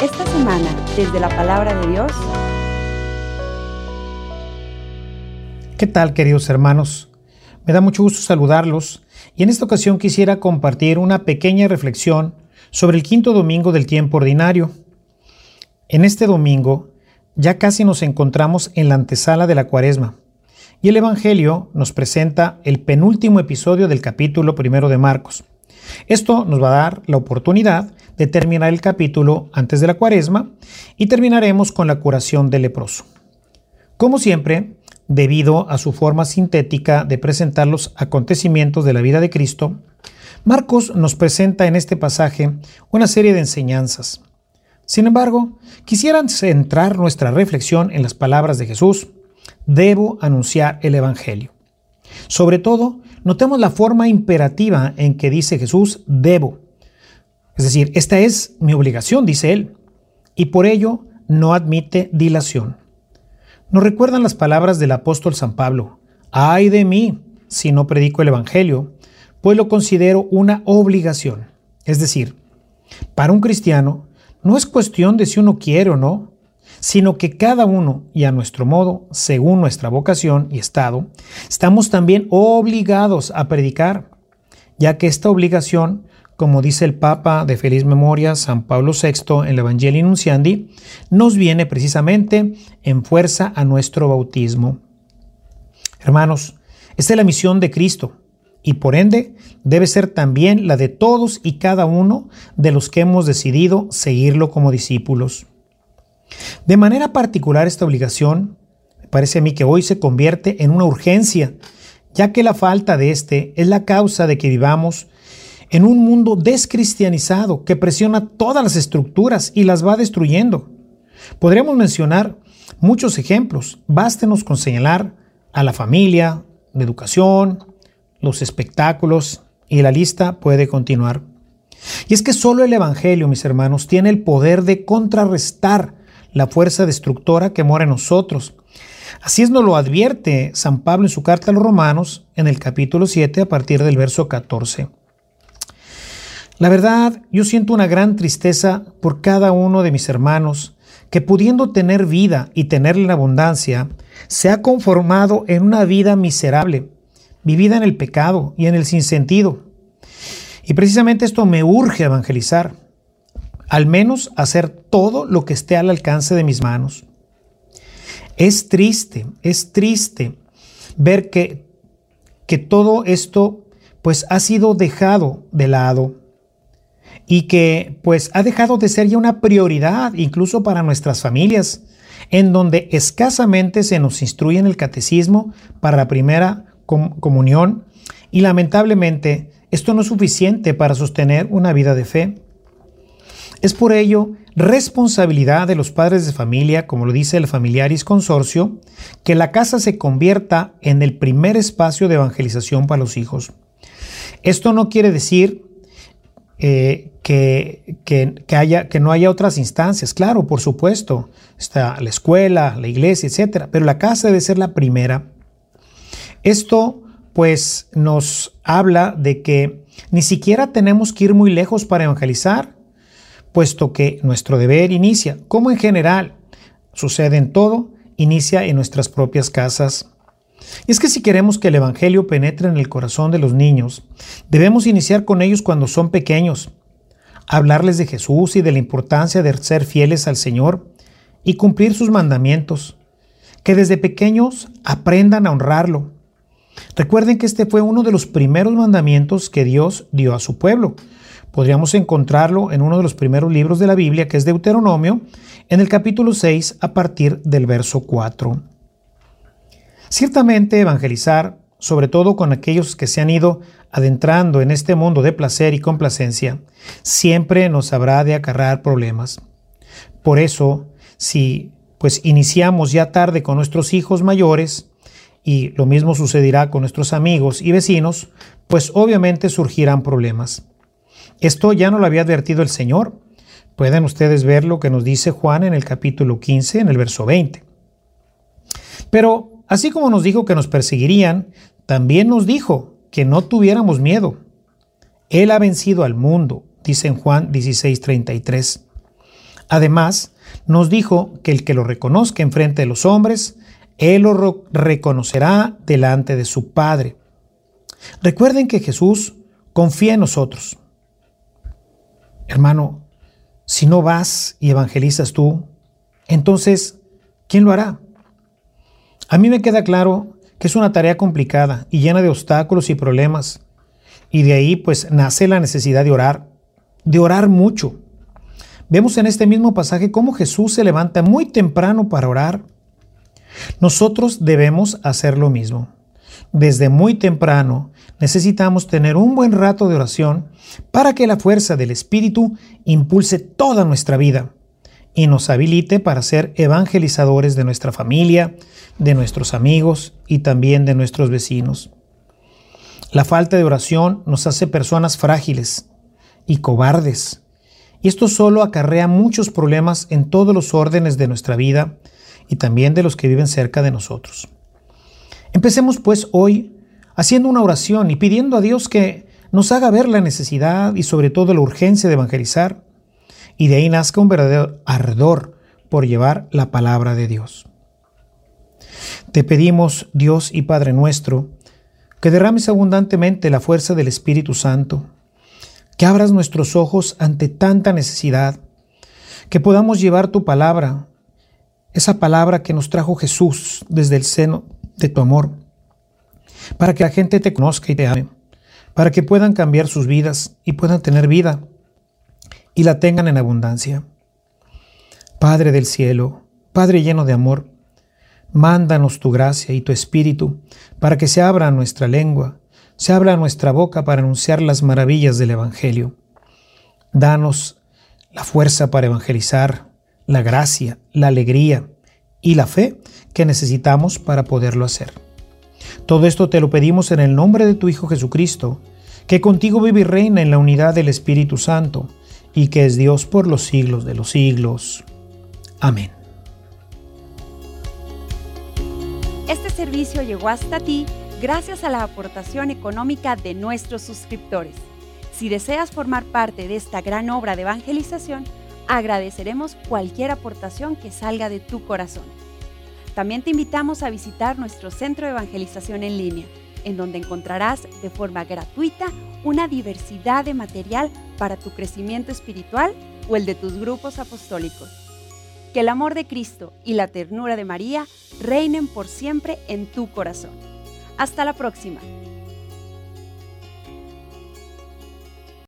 Esta semana, desde la palabra de Dios. ¿Qué tal, queridos hermanos? Me da mucho gusto saludarlos y en esta ocasión quisiera compartir una pequeña reflexión sobre el quinto domingo del tiempo ordinario. En este domingo ya casi nos encontramos en la antesala de la cuaresma y el Evangelio nos presenta el penúltimo episodio del capítulo primero de Marcos. Esto nos va a dar la oportunidad de terminar el capítulo antes de la cuaresma y terminaremos con la curación del leproso. Como siempre, debido a su forma sintética de presentar los acontecimientos de la vida de Cristo, Marcos nos presenta en este pasaje una serie de enseñanzas. Sin embargo, quisiera centrar nuestra reflexión en las palabras de Jesús. Debo anunciar el Evangelio. Sobre todo, notemos la forma imperativa en que dice Jesús, debo. Es decir, esta es mi obligación, dice él, y por ello no admite dilación. Nos recuerdan las palabras del apóstol San Pablo, ay de mí si no predico el Evangelio, pues lo considero una obligación. Es decir, para un cristiano no es cuestión de si uno quiere o no, sino que cada uno y a nuestro modo, según nuestra vocación y estado, estamos también obligados a predicar, ya que esta obligación, como dice el Papa de feliz memoria San Pablo VI en el Evangelii Nunciandi, nos viene precisamente en fuerza a nuestro bautismo. Hermanos, esta es la misión de Cristo y por ende debe ser también la de todos y cada uno de los que hemos decidido seguirlo como discípulos. De manera particular esta obligación, me parece a mí que hoy se convierte en una urgencia, ya que la falta de este es la causa de que vivamos en un mundo descristianizado que presiona todas las estructuras y las va destruyendo. Podríamos mencionar muchos ejemplos, bástenos con señalar a la familia, la educación, los espectáculos y la lista puede continuar. Y es que solo el Evangelio, mis hermanos, tiene el poder de contrarrestar la fuerza destructora que mora en nosotros. Así es nos lo advierte San Pablo en su carta a los Romanos en el capítulo 7 a partir del verso 14. La verdad, yo siento una gran tristeza por cada uno de mis hermanos que pudiendo tener vida y tenerla en abundancia, se ha conformado en una vida miserable vivida en el pecado y en el sinsentido. Y precisamente esto me urge evangelizar, al menos hacer todo lo que esté al alcance de mis manos. Es triste, es triste ver que, que todo esto pues ha sido dejado de lado y que pues ha dejado de ser ya una prioridad incluso para nuestras familias, en donde escasamente se nos instruye en el catecismo para la primera comunión y lamentablemente esto no es suficiente para sostener una vida de fe. Es por ello responsabilidad de los padres de familia, como lo dice el Familiaris Consorcio, que la casa se convierta en el primer espacio de evangelización para los hijos. Esto no quiere decir eh, que, que, haya, que no haya otras instancias. Claro, por supuesto, está la escuela, la iglesia, etc. Pero la casa debe ser la primera. Esto pues nos habla de que ni siquiera tenemos que ir muy lejos para evangelizar, puesto que nuestro deber inicia, como en general sucede en todo, inicia en nuestras propias casas. Y es que si queremos que el Evangelio penetre en el corazón de los niños, debemos iniciar con ellos cuando son pequeños, hablarles de Jesús y de la importancia de ser fieles al Señor y cumplir sus mandamientos, que desde pequeños aprendan a honrarlo, Recuerden que este fue uno de los primeros mandamientos que Dios dio a su pueblo. Podríamos encontrarlo en uno de los primeros libros de la Biblia, que es Deuteronomio, en el capítulo 6 a partir del verso 4. Ciertamente evangelizar, sobre todo con aquellos que se han ido adentrando en este mundo de placer y complacencia, siempre nos habrá de acarrar problemas. Por eso, si pues iniciamos ya tarde con nuestros hijos mayores, y lo mismo sucederá con nuestros amigos y vecinos, pues obviamente surgirán problemas. Esto ya no lo había advertido el Señor. Pueden ustedes ver lo que nos dice Juan en el capítulo 15, en el verso 20. Pero así como nos dijo que nos perseguirían, también nos dijo que no tuviéramos miedo. Él ha vencido al mundo, dice en Juan 16:33. Además, nos dijo que el que lo reconozca en frente de los hombres, él lo reconocerá delante de su Padre. Recuerden que Jesús confía en nosotros. Hermano, si no vas y evangelizas tú, entonces, ¿quién lo hará? A mí me queda claro que es una tarea complicada y llena de obstáculos y problemas. Y de ahí pues nace la necesidad de orar, de orar mucho. Vemos en este mismo pasaje cómo Jesús se levanta muy temprano para orar. Nosotros debemos hacer lo mismo. Desde muy temprano necesitamos tener un buen rato de oración para que la fuerza del Espíritu impulse toda nuestra vida y nos habilite para ser evangelizadores de nuestra familia, de nuestros amigos y también de nuestros vecinos. La falta de oración nos hace personas frágiles y cobardes, y esto solo acarrea muchos problemas en todos los órdenes de nuestra vida y también de los que viven cerca de nosotros. Empecemos pues hoy haciendo una oración y pidiendo a Dios que nos haga ver la necesidad y sobre todo la urgencia de evangelizar, y de ahí nazca un verdadero ardor por llevar la palabra de Dios. Te pedimos, Dios y Padre nuestro, que derrames abundantemente la fuerza del Espíritu Santo, que abras nuestros ojos ante tanta necesidad, que podamos llevar tu palabra, esa palabra que nos trajo Jesús desde el seno de tu amor, para que la gente te conozca y te ame, para que puedan cambiar sus vidas y puedan tener vida y la tengan en abundancia. Padre del cielo, Padre lleno de amor, mándanos tu gracia y tu espíritu para que se abra nuestra lengua, se abra nuestra boca para anunciar las maravillas del Evangelio. Danos la fuerza para evangelizar, la gracia, la alegría y la fe que necesitamos para poderlo hacer. Todo esto te lo pedimos en el nombre de tu Hijo Jesucristo, que contigo vive y reina en la unidad del Espíritu Santo, y que es Dios por los siglos de los siglos. Amén. Este servicio llegó hasta ti gracias a la aportación económica de nuestros suscriptores. Si deseas formar parte de esta gran obra de evangelización, agradeceremos cualquier aportación que salga de tu corazón. También te invitamos a visitar nuestro centro de evangelización en línea, en donde encontrarás de forma gratuita una diversidad de material para tu crecimiento espiritual o el de tus grupos apostólicos. Que el amor de Cristo y la ternura de María reinen por siempre en tu corazón. Hasta la próxima.